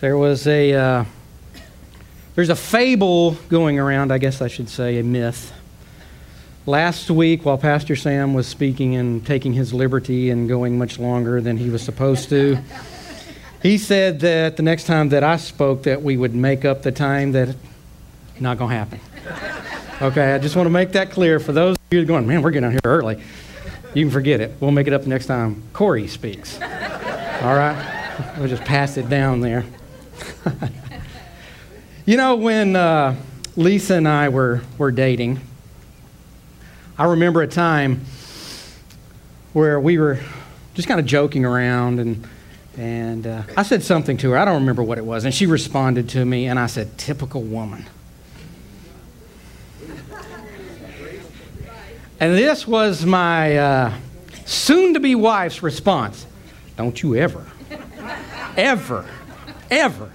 There was a uh, there's a fable going around, I guess I should say, a myth. Last week, while Pastor Sam was speaking and taking his liberty and going much longer than he was supposed to, he said that the next time that I spoke that we would make up the time that not going to happen. Okay, I just want to make that clear for those of you going, man, we're getting out here early. You can forget it. We'll make it up next time Corey speaks. All right? We'll just pass it down there. you know, when uh, Lisa and I were, were dating, I remember a time where we were just kind of joking around and and uh, I said something to her. I don't remember what it was. And she responded to me, and I said, typical woman. And this was my uh, soon to be wife's response Don't you ever, ever, ever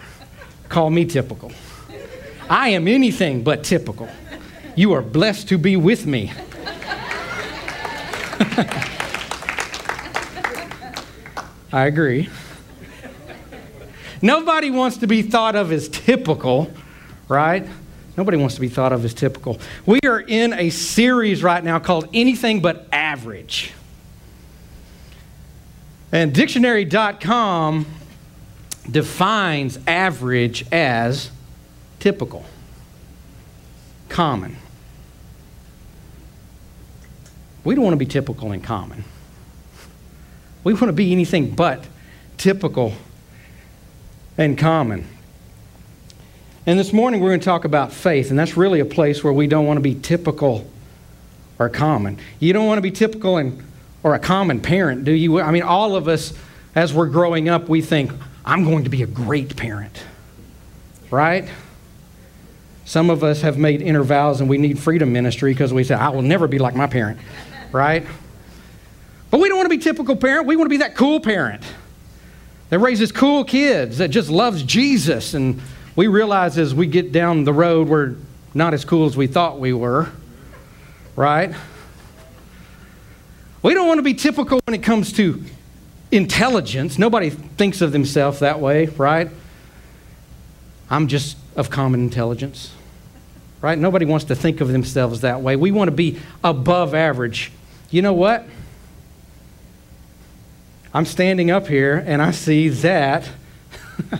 call me typical. I am anything but typical. You are blessed to be with me. I agree. Nobody wants to be thought of as typical, right? Nobody wants to be thought of as typical. We are in a series right now called Anything But Average. And dictionary.com defines average as typical, common. We don't want to be typical and common. We want to be anything but typical and common. And this morning we're going to talk about faith, and that's really a place where we don't want to be typical or common. You don't want to be typical and or a common parent, do you? I mean, all of us, as we're growing up, we think, I'm going to be a great parent, right? Some of us have made inner vows and we need freedom ministry because we say, I will never be like my parent, right? But we don't want to be typical parent. We want to be that cool parent that raises cool kids, that just loves Jesus. And we realize as we get down the road, we're not as cool as we thought we were, right? We don't want to be typical when it comes to intelligence. Nobody thinks of themselves that way, right? I'm just of common intelligence, right? Nobody wants to think of themselves that way. We want to be above average. You know what? I'm standing up here and I see that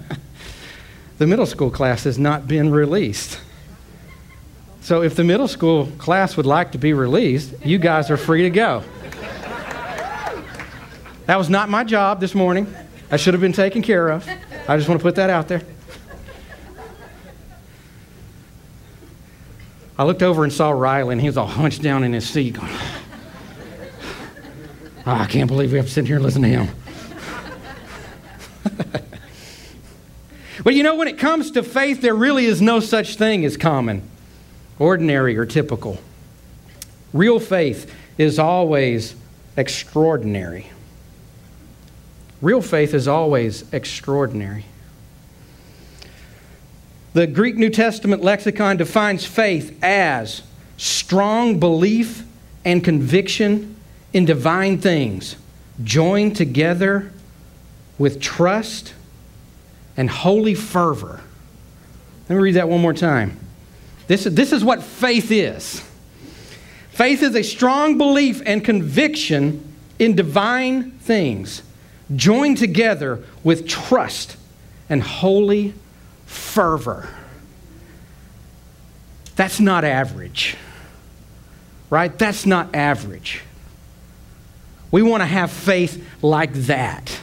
the middle school class has not been released. So if the middle school class would like to be released, you guys are free to go. That was not my job this morning. I should have been taken care of. I just want to put that out there. I looked over and saw Riley, and he was all hunched down in his seat, going, oh, I can't believe we have to sit here and listen to him. but you know, when it comes to faith, there really is no such thing as common, ordinary, or typical. Real faith is always extraordinary. Real faith is always extraordinary. The Greek New Testament lexicon defines faith as strong belief and conviction in divine things, joined together with trust and holy fervor. Let me read that one more time. This, this is what faith is faith is a strong belief and conviction in divine things joined together with trust and holy fervor. That's not average, right? That's not average. We want to have faith like that.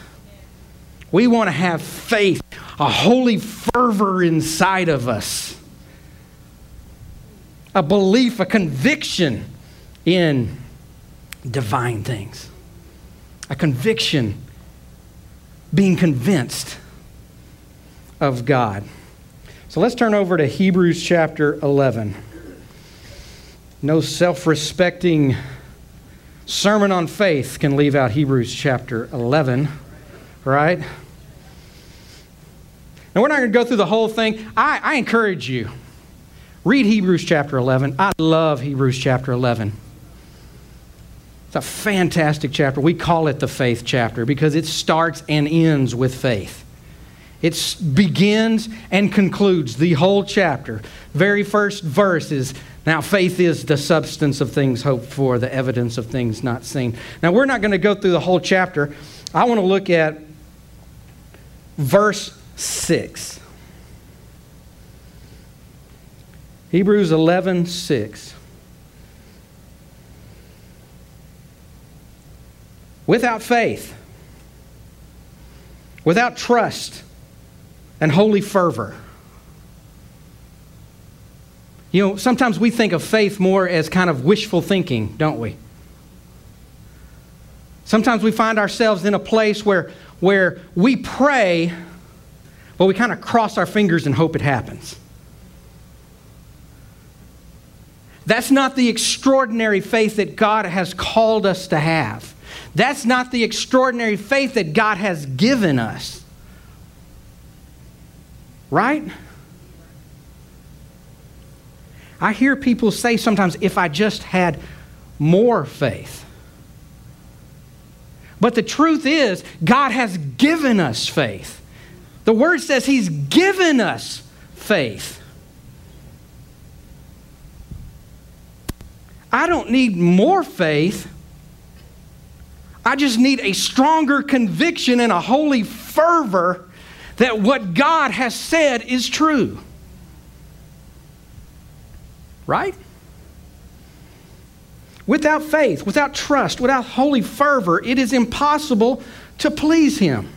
We want to have faith, a holy fervor inside of us, a belief, a conviction in divine things, a conviction being convinced of God. So let's turn over to Hebrews chapter 11. No self respecting sermon on faith can leave out Hebrews chapter 11, right? Now, we're not going to go through the whole thing. I, I encourage you, read Hebrews chapter 11. I love Hebrews chapter 11. It's a fantastic chapter. We call it the faith chapter because it starts and ends with faith. It begins and concludes the whole chapter. Very first verse is now faith is the substance of things hoped for, the evidence of things not seen. Now we're not going to go through the whole chapter. I want to look at verse 6. Hebrews 11 6. Without faith, without trust and holy fervor. You know, sometimes we think of faith more as kind of wishful thinking, don't we? Sometimes we find ourselves in a place where, where we pray, but we kind of cross our fingers and hope it happens. That's not the extraordinary faith that God has called us to have. That's not the extraordinary faith that God has given us. Right? I hear people say sometimes, if I just had more faith. But the truth is, God has given us faith. The Word says He's given us faith. I don't need more faith. I just need a stronger conviction and a holy fervor that what God has said is true. Right? Without faith, without trust, without holy fervor, it is impossible to please Him.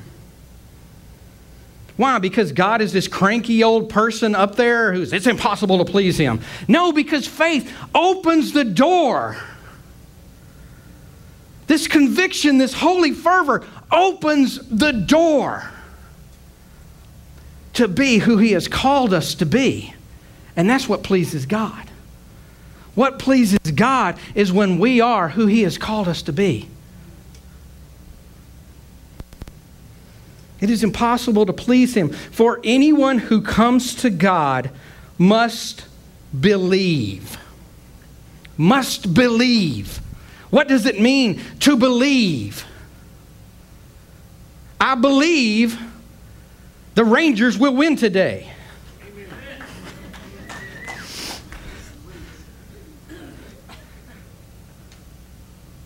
Why? Because God is this cranky old person up there who's it's impossible to please him. No, because faith opens the door. This conviction, this holy fervor opens the door to be who he has called us to be. And that's what pleases God. What pleases God is when we are who he has called us to be. It is impossible to please him. For anyone who comes to God must believe. Must believe. What does it mean to believe? I believe the Rangers will win today.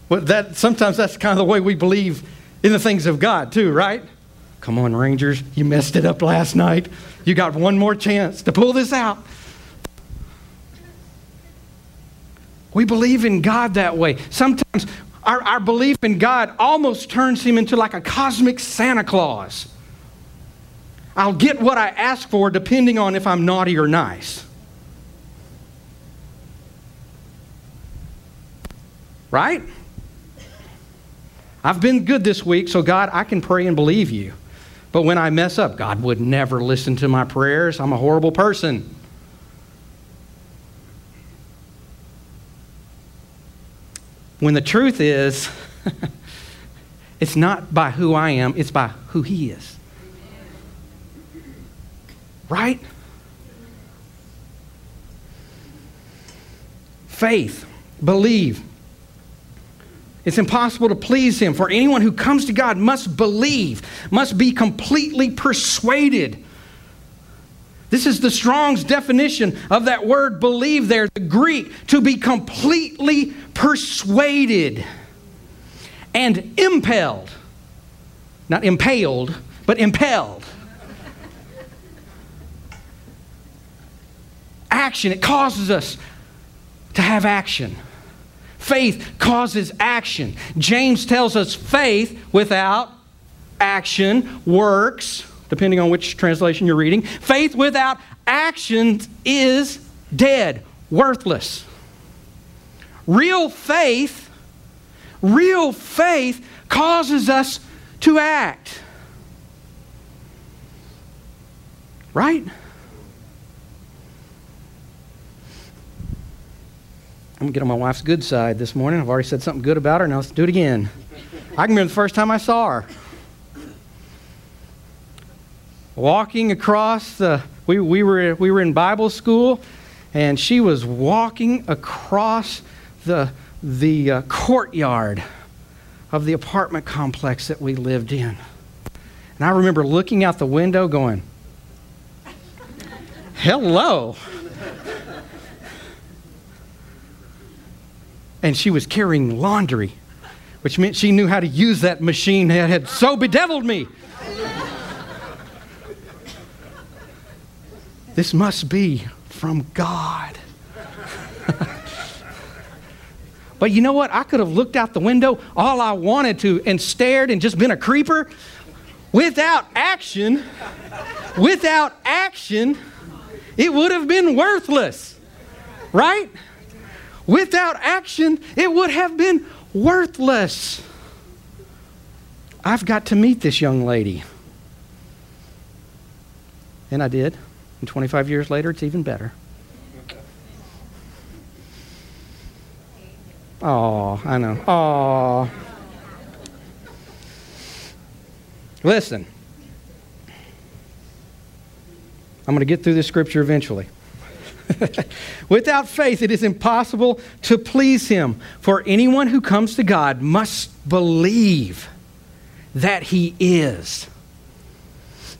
Well, that sometimes that's kind of the way we believe in the things of God too, right? Come on, Rangers, you messed it up last night. You got one more chance to pull this out. We believe in God that way. Sometimes our, our belief in God almost turns him into like a cosmic Santa Claus. I'll get what I ask for depending on if I'm naughty or nice. Right? I've been good this week, so God, I can pray and believe you. But when I mess up, God would never listen to my prayers. I'm a horrible person. When the truth is, it's not by who I am, it's by who He is. Right? Faith, believe, it's impossible to please him, for anyone who comes to God must believe, must be completely persuaded. This is the Strong's definition of that word believe there, the Greek, to be completely persuaded and impelled. Not impaled, but impelled. action, it causes us to have action. Faith causes action. James tells us faith without action works, depending on which translation you're reading. Faith without action is dead, worthless. Real faith, real faith causes us to act. Right? I'm gonna get on my wife's good side this morning. I've already said something good about her. Now let's do it again. I can remember the first time I saw her. Walking across the, we, we, were, we were in Bible school, and she was walking across the, the uh, courtyard of the apartment complex that we lived in. And I remember looking out the window going, Hello. and she was carrying laundry, which meant she knew how to use that machine that had so bedeviled me. This must be from God. but you know what? I could have looked out the window all I wanted to and stared and just been a creeper. Without action, without action, it would have been worthless. Right? Without action, it would have been worthless. I've got to meet this young lady. And I did. And 25 years later, it's even better. Oh, I know. Oh. Listen. I'm going to get through this scripture eventually. Without faith, it is impossible to please Him. For anyone who comes to God must believe that He is.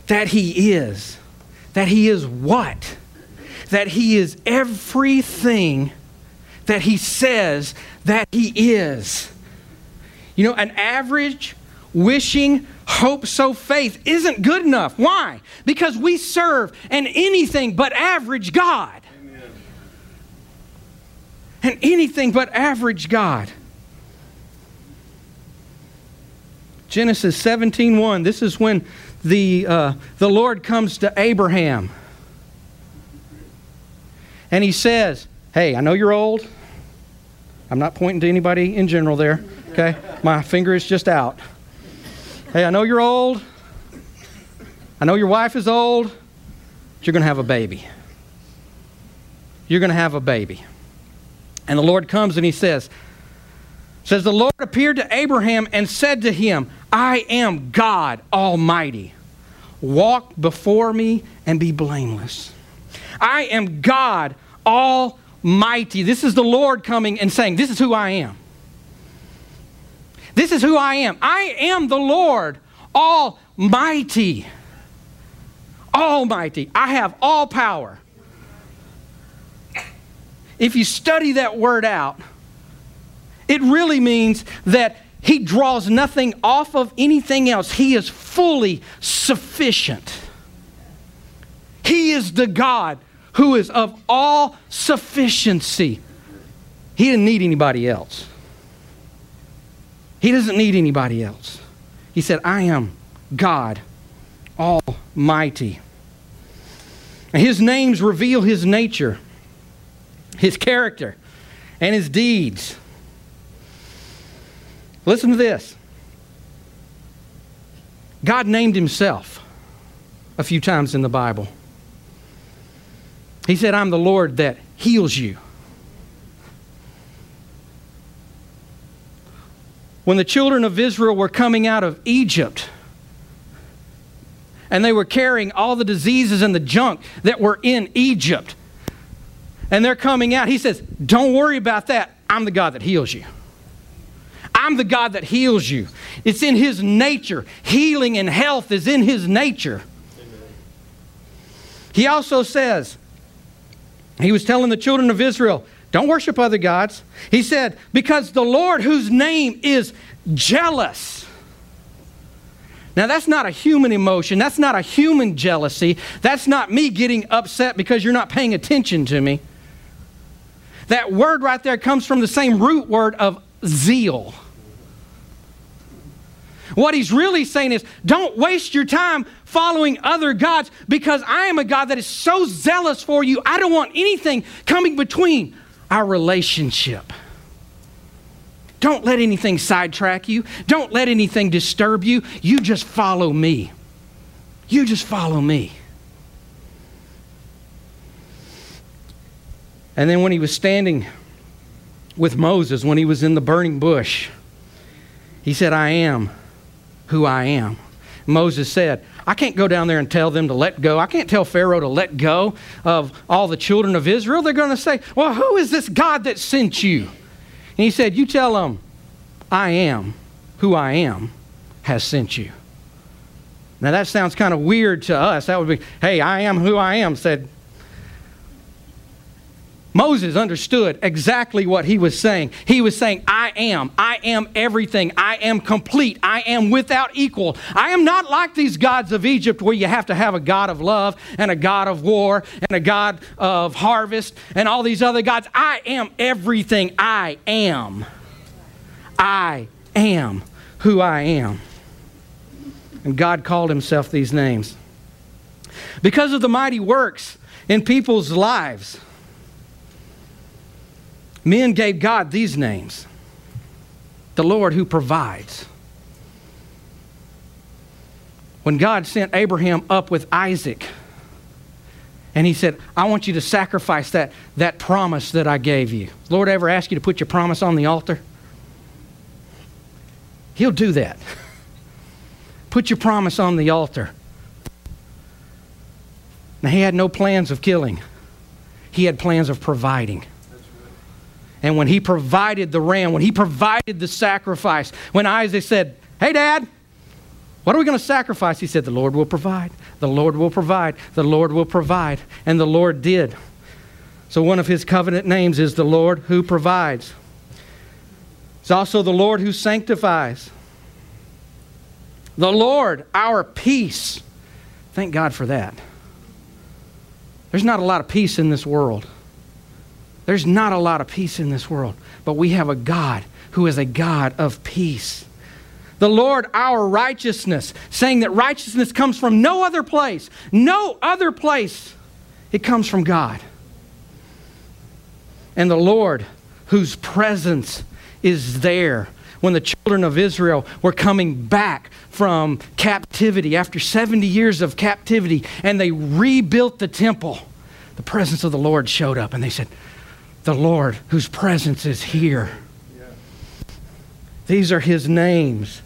That He is. That He is what? That He is everything that He says that He is. You know, an average wishing, hope, so faith isn't good enough. Why? Because we serve an anything but average God and anything but average God. Genesis 17:1. This is when the, uh, the Lord comes to Abraham. And he says, Hey, I know you're old. I'm not pointing to anybody in general there, okay? My finger is just out. Hey, I know you're old. I know your wife is old. But you're going to have a baby. You're going to have a baby. And the Lord comes and he says, says the Lord appeared to Abraham and said to him, I am God Almighty. Walk before me and be blameless. I am God Almighty. This is the Lord coming and saying, This is who I am. This is who I am. I am the Lord Almighty. Almighty. I have all power if you study that word out, it really means that he draws nothing off of anything else. He is fully sufficient. He is the God who is of all sufficiency. He didn't need anybody else. He doesn't need anybody else. He said, I am God Almighty. And his names reveal his nature his character, and his deeds. Listen to this God named himself a few times in the Bible. He said, I'm the Lord that heals you. When the children of Israel were coming out of Egypt, and they were carrying all the diseases and the junk that were in Egypt and they're coming out. He says, Don't worry about that. I'm the God that heals you. I'm the God that heals you. It's in His nature. Healing and health is in His nature. He also says, He was telling the children of Israel, don't worship other gods. He said, because the Lord, whose name is jealous. Now, that's not a human emotion. That's not a human jealousy. That's not me getting upset because you're not paying attention to me. That word right there comes from the same root word of zeal. What he's really saying is don't waste your time following other gods because I am a God that is so zealous for you. I don't want anything coming between our relationship. Don't let anything sidetrack you. Don't let anything disturb you. You just follow me. You just follow me. And then when he was standing with Moses, when he was in the burning bush, he said, I am who I am. Moses said, I can't go down there and tell them to let go. I can't tell Pharaoh to let go of all the children of Israel. They're going to say, Well, who is this God that sent you? And he said, You tell them, I am who I am has sent you. Now, that sounds kind of weird to us. That would be, hey, I am who I am, said Moses understood exactly what he was saying. He was saying, I am. I am everything. I am complete. I am without equal. I am not like these gods of Egypt where you have to have a God of love and a God of war and a God of harvest and all these other gods. I am everything. I am. I am who I am. And God called himself these names. Because of the mighty works in people's lives, Men gave God these names the Lord who provides. When God sent Abraham up with Isaac, and he said, I want you to sacrifice that, that promise that I gave you. Lord ever ask you to put your promise on the altar? He'll do that. Put your promise on the altar. Now, he had no plans of killing, he had plans of providing. And when he provided the ram, when he provided the sacrifice, when Isaac said, Hey, Dad, what are we going to sacrifice? He said, The Lord will provide. The Lord will provide. The Lord will provide. And the Lord did. So one of his covenant names is the Lord who provides. It's also the Lord who sanctifies. The Lord, our peace. Thank God for that. There's not a lot of peace in this world. There's not a lot of peace in this world, but we have a God who is a God of peace. The Lord, our righteousness, saying that righteousness comes from no other place, no other place. It comes from God. And the Lord, whose presence is there when the children of Israel were coming back from captivity after 70 years of captivity and they rebuilt the temple, the presence of the Lord showed up and they said, the Lord whose presence is here. These are his names.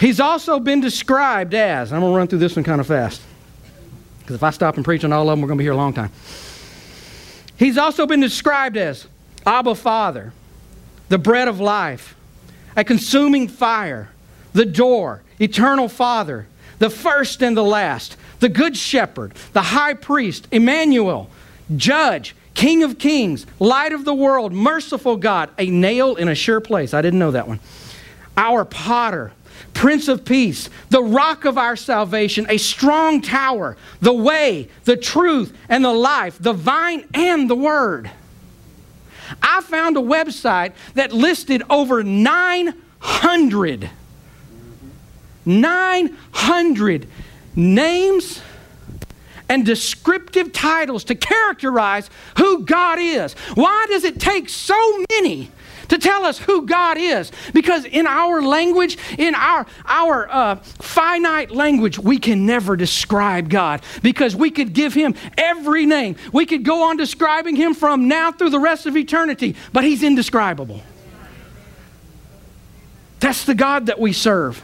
He's also been described as, I'm going to run through this one kind of fast, because if I stop and preach on all of them, we're going to be here a long time. He's also been described as Abba Father, the bread of life, a consuming fire, the door, eternal Father, the first and the last, the good shepherd, the high priest, Emmanuel, judge, King of kings, light of the world, merciful God, a nail in a sure place. I didn't know that one. Our potter, Prince of Peace, the rock of our salvation, a strong tower, the way, the truth, and the life, the vine and the word. I found a website that listed over 900, 900 names and descriptive titles to characterize who God is. Why does it take so many? to tell us who God is. Because in our language, in our, our uh, finite language, we can never describe God because we could give Him every name. We could go on describing Him from now through the rest of eternity, but He's indescribable. That's the God that we serve.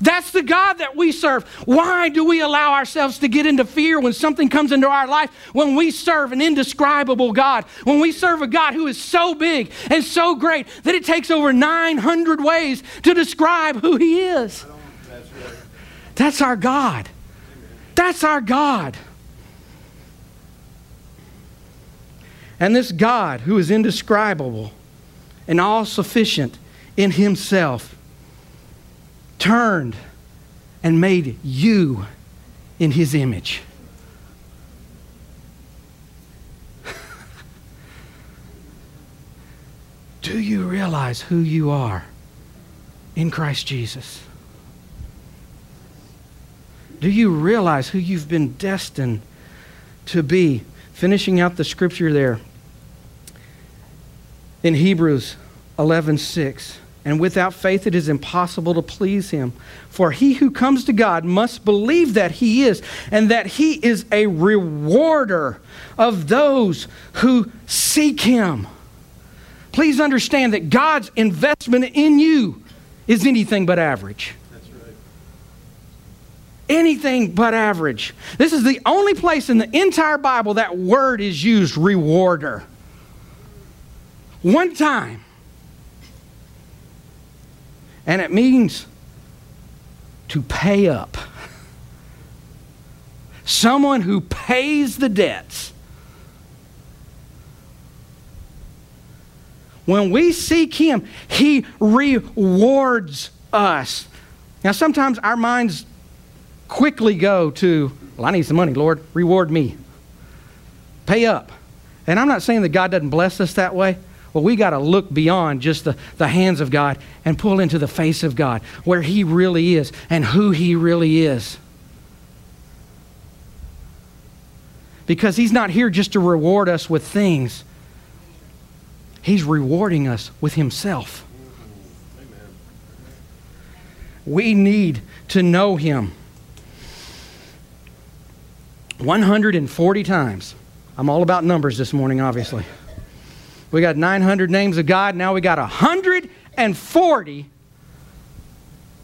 That's the God that we serve. Why do we allow ourselves to get into fear when something comes into our life when we serve an indescribable God? When we serve a God who is so big and so great that it takes over 900 ways to describe who He is. That's our God. That's our God. And this God who is indescribable and all sufficient in Himself turned and made you in his image. Do you realize who you are in Christ Jesus? Do you realize who you've been destined to be? Finishing out the scripture there in Hebrews 11 6. And without faith, it is impossible to please him. For he who comes to God must believe that he is, and that he is a rewarder of those who seek him. Please understand that God's investment in you is anything but average. Anything but average. This is the only place in the entire Bible that word is used rewarder. One time. And it means to pay up. someone who pays the debts. When we seek Him, He rewards us. Now, sometimes our minds quickly go to, well, I need some money, Lord, reward me. Pay up. And I'm not saying that God doesn't bless us that way. Well, we got to look beyond just the, the hands of God and pull into the face of God, where He really is and who He really is. Because He's not here just to reward us with things, He's rewarding us with Himself. We need to know Him. 140 times. I'm all about numbers this morning, obviously. We got 900 names of God. Now we got 140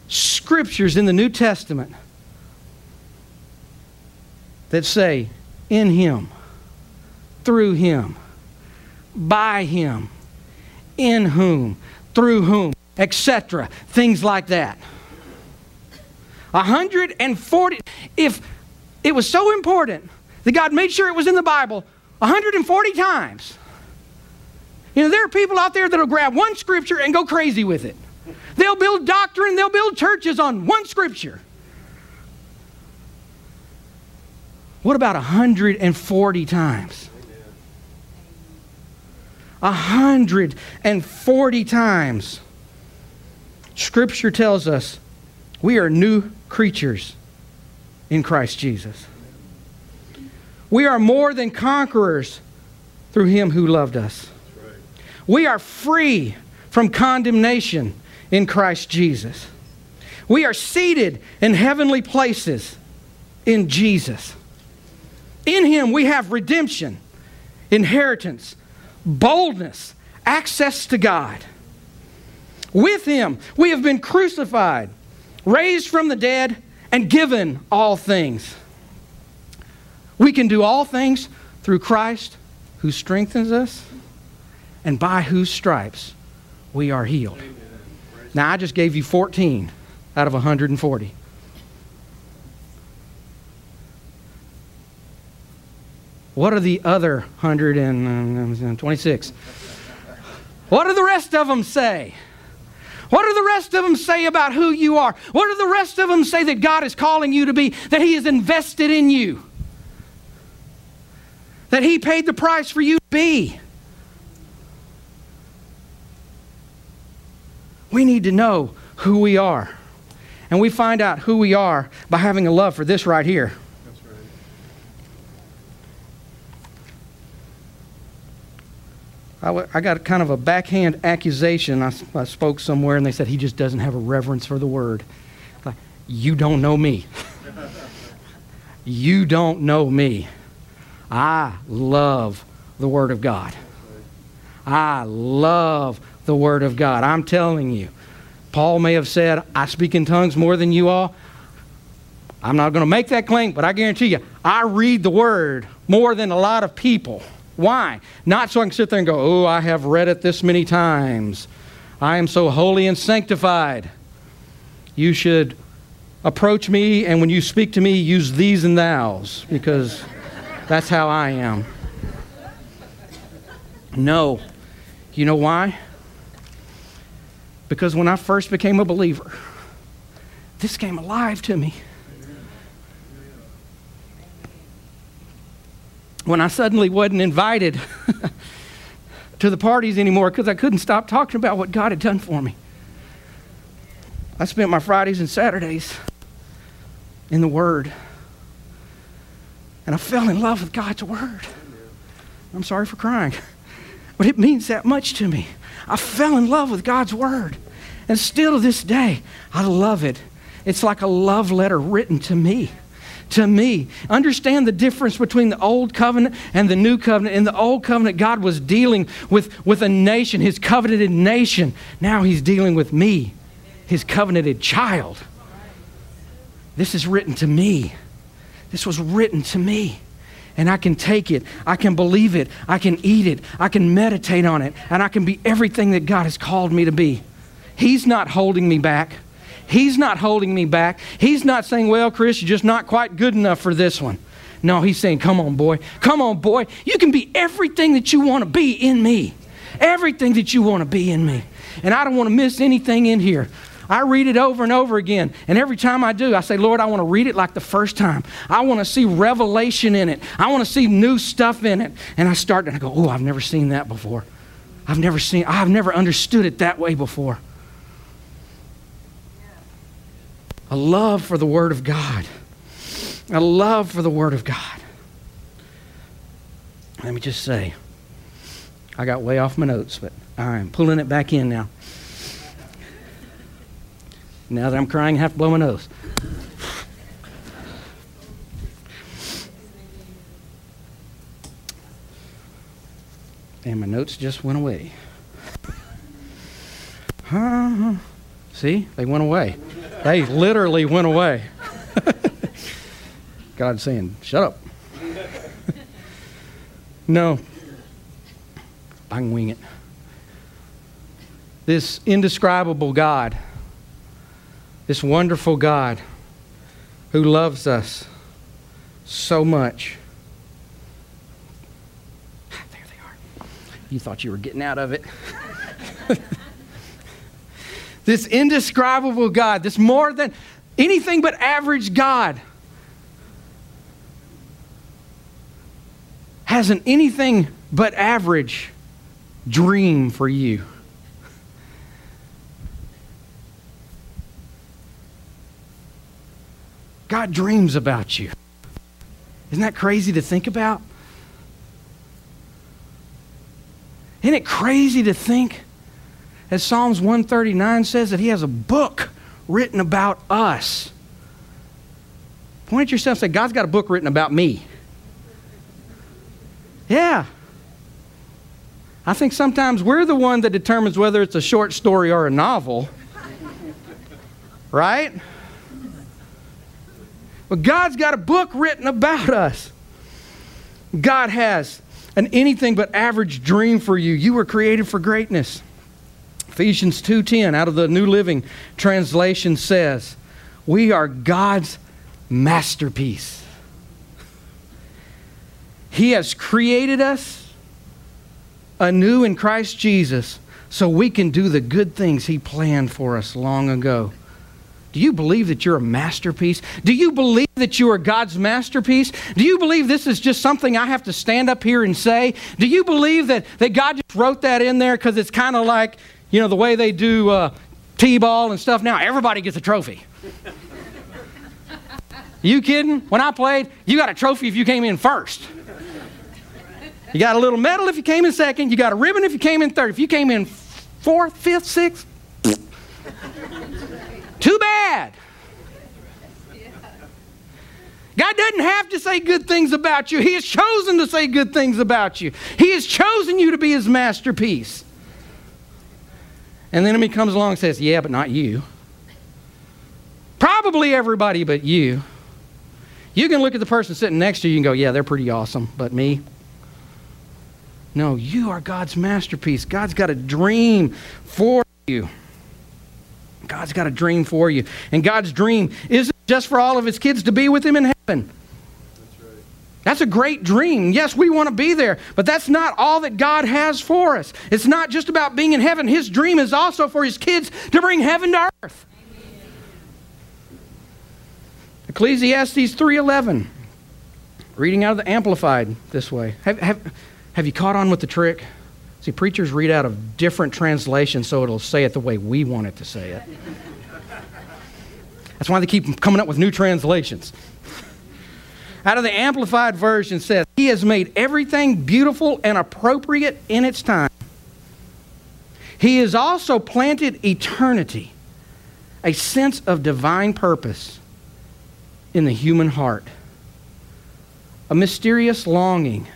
scriptures in the New Testament that say, in Him, through Him, by Him, in whom, through whom, etc. Things like that. 140. If it was so important that God made sure it was in the Bible 140 times. You know, there are people out there that'll grab one scripture and go crazy with it. They'll build doctrine, they'll build churches on one scripture. What about 140 times? 140 times. Scripture tells us we are new creatures in Christ Jesus. We are more than conquerors through him who loved us. We are free from condemnation in Christ Jesus. We are seated in heavenly places in Jesus. In him we have redemption, inheritance, boldness, access to God. With him we have been crucified, raised from the dead, and given all things. We can do all things through Christ who strengthens us, and by whose stripes we are healed. Now, I just gave you 14 out of 140. What are the other 126? Uh, what do the rest of them say? What do the rest of them say about who you are? What do the rest of them say that God is calling you to be, that He has invested in you? That He paid the price for you to be? We need to know who we are. And we find out who we are by having a love for this right here. I, got kind of a backhand accusation. I, I, spoke somewhere and they said he just doesn't have a reverence for the word. Like, you don't know me. you don't know me. I love the word of God. I love the word of God. I'm telling you. Paul may have said, I speak in tongues more than you all. I'm not going to make that claim, but I guarantee you, I read the word more than a lot of people. Why? Not so I can sit there and go, oh, I have read it this many times. I am so holy and sanctified. You should approach me, and when you speak to me, use thees and thous, because that's how I am. No. You know why? Because when I first became a believer, this came alive to me. when I suddenly wasn't invited to the parties anymore because I couldn't stop talking about what God had done for me. I spent my Fridays and Saturdays in the Word. And I fell in love with God's Word. I'm sorry for crying, but it means that much to me. I fell in love with God's Word. And still to this day, I love it. It's like a love letter written to me to me. Understand the difference between the old covenant and the new covenant. In the old covenant, God was dealing with, with a nation, his covenanted nation. Now he's dealing with me, his covenanted child. This is written to me. This was written to me. And I can take it, I can believe it, I can eat it, I can meditate on it, and I can be everything that God has called me to be. He's not holding me back. He's not holding me back. He's not saying, well, Chris, you're just not quite good enough for this one. No, he's saying, Come on, boy. Come on, boy. You can be everything that you want to be in me. Everything that you want to be in me. And I don't want to miss anything in here. I read it over and over again. And every time I do, I say, Lord, I want to read it like the first time. I want to see revelation in it. I want to see new stuff in it. And I start and I go, Oh, I've never seen that before. I've never seen, I've never understood it that way before. A love for the Word of God. A love for the Word of God. Let me just say, I got way off my notes, but I'm pulling it back in now. Now that I'm crying, I have to blow my nose. And my notes just went away. Huh? See, they went away. They literally went away. God's saying, shut up. no. I can wing it. This indescribable God, this wonderful God who loves us so much. Ah, there they are. You thought you were getting out of it. this indescribable God, this more than anything but average God, has an anything but average dream for you. God dreams about you. Isn't that crazy to think about? Isn't it crazy to think, as Psalms 139 says, that He has a book written about us? Point at yourself and say, God's got a book written about me. Yeah. I think sometimes we're the one that determines whether it's a short story or a novel. right? But God's got a book written about us. God has an anything but average dream for you. You were created for greatness. Ephesians 2:10 out of the New Living Translation says, "We are God's masterpiece." He has created us anew in Christ Jesus so we can do the good things he planned for us long ago. Do you believe that you're a masterpiece? Do you believe that you are God's masterpiece? Do you believe this is just something I have to stand up here and say? Do you believe that, that God just wrote that in there because it's kind of like, you know, the way they do uh, T ball and stuff now? Everybody gets a trophy. you kidding? When I played, you got a trophy if you came in first. You got a little medal if you came in second. You got a ribbon if you came in third. If you came in fourth, fifth, sixth, too bad. God doesn't have to say good things about you. He has chosen to say good things about you. He has chosen you to be his masterpiece. And then he comes along and says, Yeah, but not you. Probably everybody but you. You can look at the person sitting next to you and go, Yeah, they're pretty awesome, but me? No, you are God's masterpiece. God's got a dream for you. God's got a dream for you. And God's dream isn't just for all of his kids to be with him in heaven. That's, right. that's a great dream. Yes, we want to be there, but that's not all that God has for us. It's not just about being in heaven. His dream is also for his kids to bring heaven to earth. Amen. Ecclesiastes 3:11. Reading out of the amplified this way. Have, have, have you caught on with the trick? See, preachers read out of different translations so it'll say it the way we want it to say it. That's why they keep coming up with new translations. Out of the Amplified Version says, He has made everything beautiful and appropriate in its time. He has also planted eternity, a sense of divine purpose in the human heart, a mysterious longing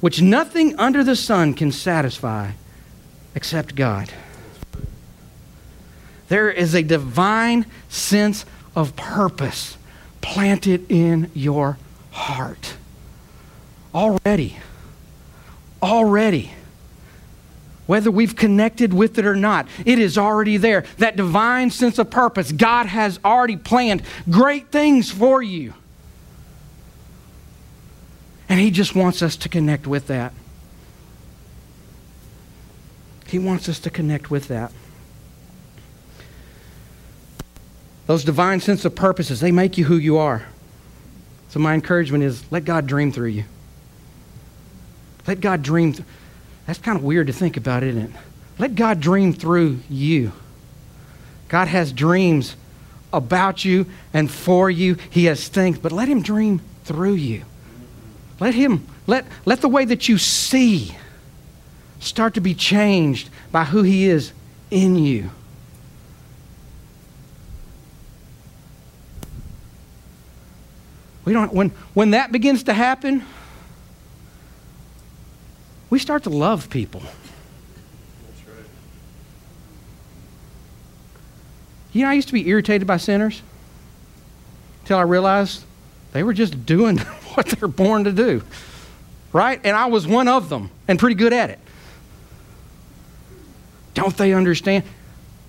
which nothing under the sun can satisfy except God. There is a divine sense of purpose planted in your heart. Already. Already. Whether we've connected with it or not, it is already there. That divine sense of purpose. God has already planned great things for you. And He just wants us to connect with that. He wants us to connect with that. Those divine sense of purposes, they make you who you are. So my encouragement is let God dream through you. Let God dream. Th- That's kind of weird to think about, isn't it? Let God dream through you. God has dreams about you and for you. He has things, but let him dream through you. Let him let let the way that you see start to be changed by who he is in you. We don't, when, when that begins to happen, we start to love people. You know, I used to be irritated by sinners until I realized they were just doing what they're born to do. Right? And I was one of them and pretty good at it. Don't they understand?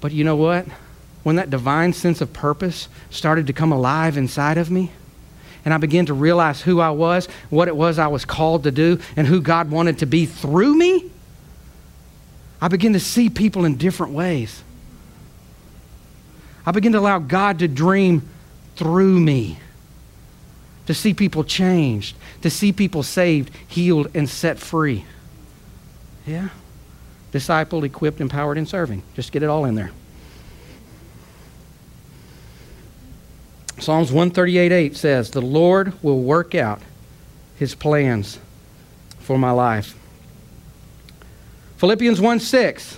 But you know what? When that divine sense of purpose started to come alive inside of me, and I began to realize who I was, what it was I was called to do, and who God wanted to be through me, I began to see people in different ways. I began to allow God to dream through me, to see people changed, to see people saved, healed, and set free. Yeah? Discipled, equipped, empowered, and serving. Just get it all in there. Psalms 138 8 says, The Lord will work out his plans for my life. Philippians 1 6,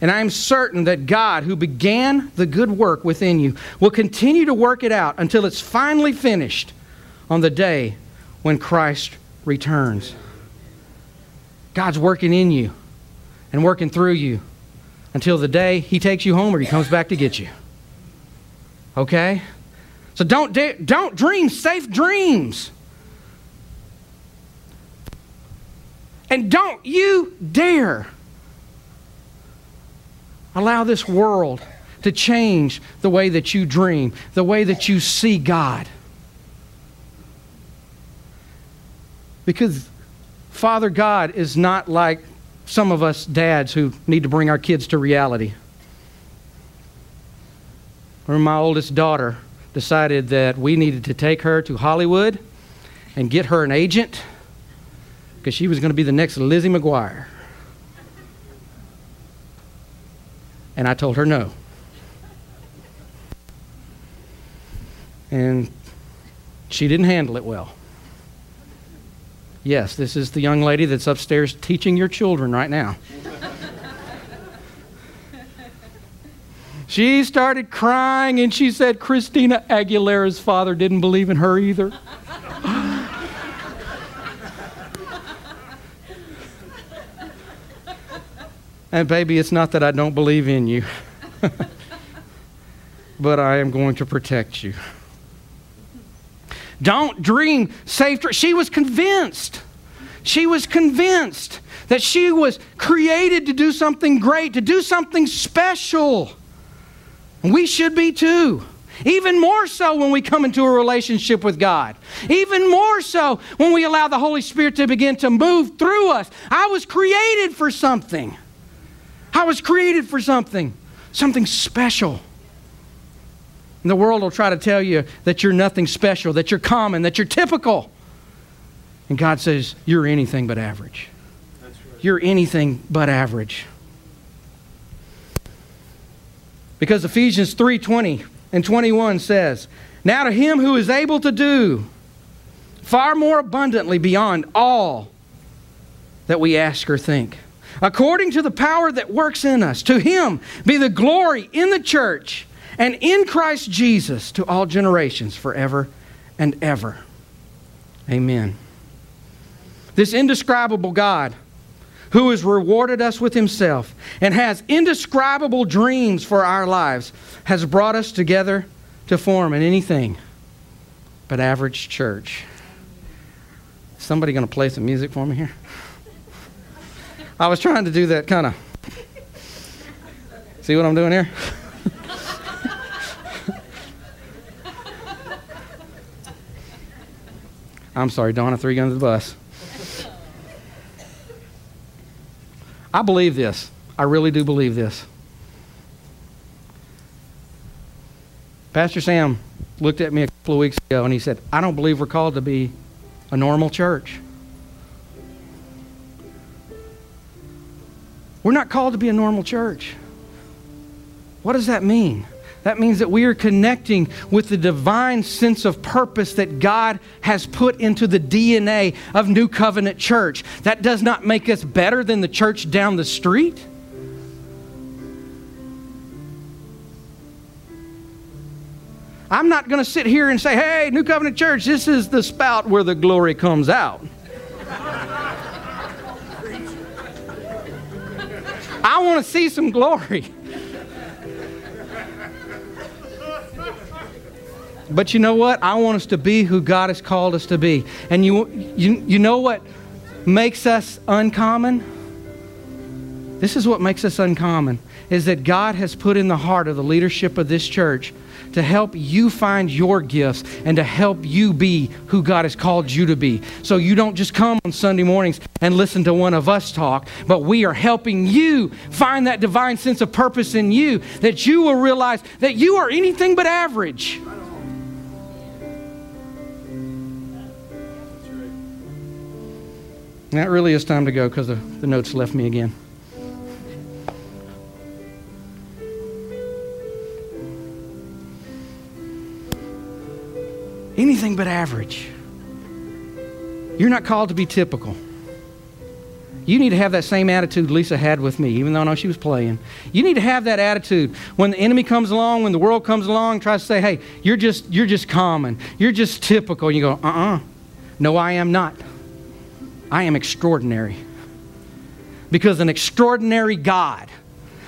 and I am certain that God, who began the good work within you, will continue to work it out until it's finally finished on the day when Christ returns. God's working in you and working through you until the day he takes you home or he comes back to get you. Okay? So don't, da- don't dream safe dreams. And don't you dare allow this world to change the way that you dream, the way that you see God. Because Father God is not like some of us dads who need to bring our kids to reality. Or my oldest daughter decided that we needed to take her to Hollywood and get her an agent because she was going to be the next Lizzie McGuire. And I told her no. And she didn't handle it well. Yes, this is the young lady that's upstairs teaching your children right now. she started crying and she said Christina Aguilera's father didn't believe in her either. and baby, it's not that I don't believe in you, but I am going to protect you. Don't dream safe. She was convinced. She was convinced that she was created to do something great, to do something special. We should be too. Even more so when we come into a relationship with God. Even more so when we allow the Holy Spirit to begin to move through us. I was created for something. I was created for something, something special. And the world will try to tell you that you're nothing special, that you're common, that you're typical. And God says, You're anything but average. You're anything but average. Because Ephesians 3 20 and 21 says, Now to him who is able to do far more abundantly beyond all that we ask or think, according to the power that works in us, to him be the glory in the church and in Christ Jesus to all generations forever and ever. Amen. This indescribable God who has rewarded us with himself and has indescribable dreams for our lives has brought us together to form an anything but average church. Somebody going to play some music for me here? I was trying to do that kind of. See what I'm doing here? I'm sorry, Donna, three guns under the bus. I believe this. I really do believe this. Pastor Sam looked at me a couple of weeks ago and he said, I don't believe we're called to be a normal church. We're not called to be a normal church. What does that mean? That means that we are connecting with the divine sense of purpose that God has put into the DNA of New Covenant Church. That does not make us better than the church down the street. I'm not going to sit here and say, hey, New Covenant Church, this is the spout where the glory comes out. I want to see some glory. But you know what? I want us to be who God has called us to be. And you, you, you know what makes us uncommon? This is what makes us uncommon is that God has put in the heart of the leadership of this church to help you find your gifts and to help you be who God has called you to be. So you don't just come on Sunday mornings and listen to one of us talk, but we are helping you find that divine sense of purpose in you that you will realize that you are anything but average. That really is time to go because the, the notes left me again. anything but average. You're not called to be typical. You need to have that same attitude Lisa had with me, even though I know she was playing. You need to have that attitude when the enemy comes along, when the world comes along, tries to say, "Hey, you're just you're just common. You're just typical." And you go, "Uh-uh. No, I am not. I am extraordinary." Because an extraordinary God,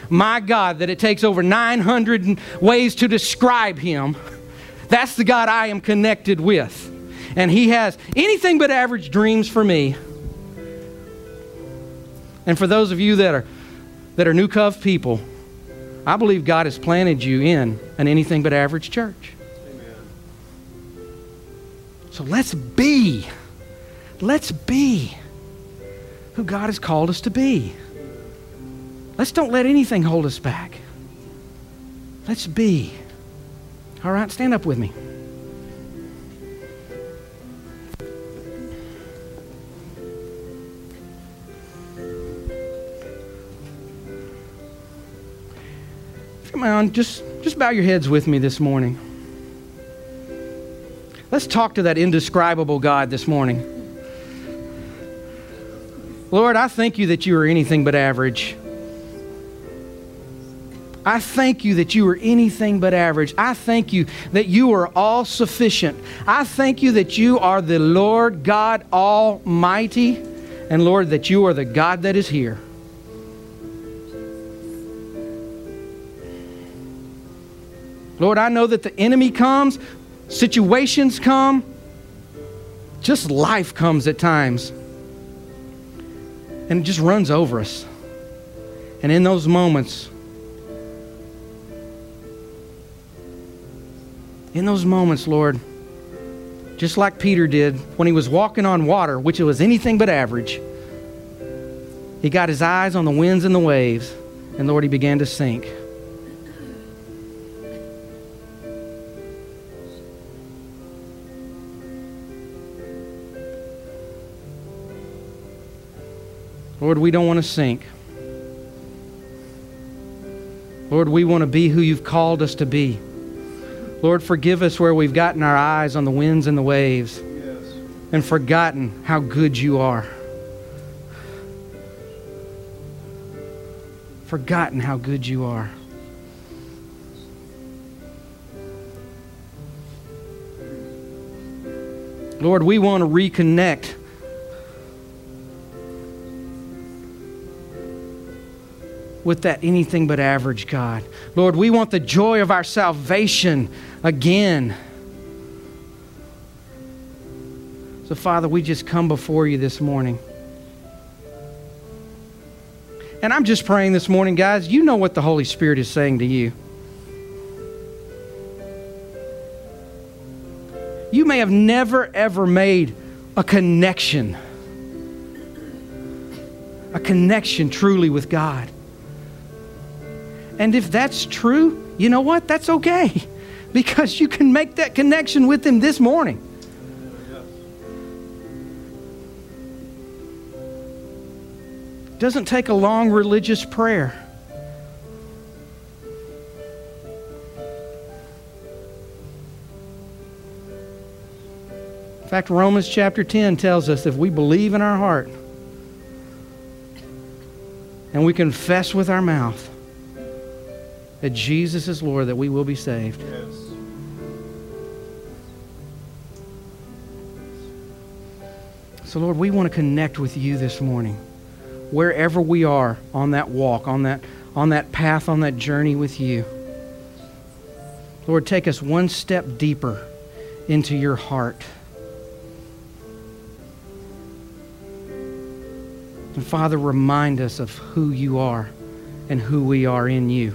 my God, that it takes over 900 ways to describe him that's the God I am connected with. And He has anything but average dreams for me. And for those of you that are, that are New Cove people, I believe God has planted you in an anything but average church. Amen. So let's be, let's be who God has called us to be. Let's don't let anything hold us back. Let's be. All right, stand up with me. Come on, just, just bow your heads with me this morning. Let's talk to that indescribable God this morning. Lord, I thank you that you are anything but average. I thank you that you are anything but average. I thank you that you are all sufficient. I thank you that you are the Lord God Almighty, and Lord, that you are the God that is here. Lord, I know that the enemy comes, situations come, just life comes at times, and it just runs over us. And in those moments, in those moments, Lord, just like Peter did when he was walking on water, which was anything but average, he got his eyes on the winds and the waves, and Lord, he began to sink. Lord, we don't want to sink. Lord, we want to be who you've called us to be. Lord, forgive us where we've gotten our eyes on the winds and the waves yes. and forgotten how good you are. Forgotten how good you are. Lord, we want to reconnect with that anything but average God. Lord, we want the joy of our salvation again. So, Father, we just come before you this morning. And I'm just praying this morning, guys, you know what the Holy Spirit is saying to you. You may have never, ever made a connection. A connection truly with God. And if that's true, you know what? That's okay. Because you can make that connection with Him this morning. Doesn't take a long religious prayer. In fact, Romans chapter 10 tells us if we believe in our heart and we confess with our mouth that Jesus is Lord, that we will be saved. Yes. So, Lord, we want to connect with you this morning. Wherever we are on that walk, on that, on that path, on that journey with you. Lord, take us one step deeper into your heart. And Father, remind us of who you are and who we are in you.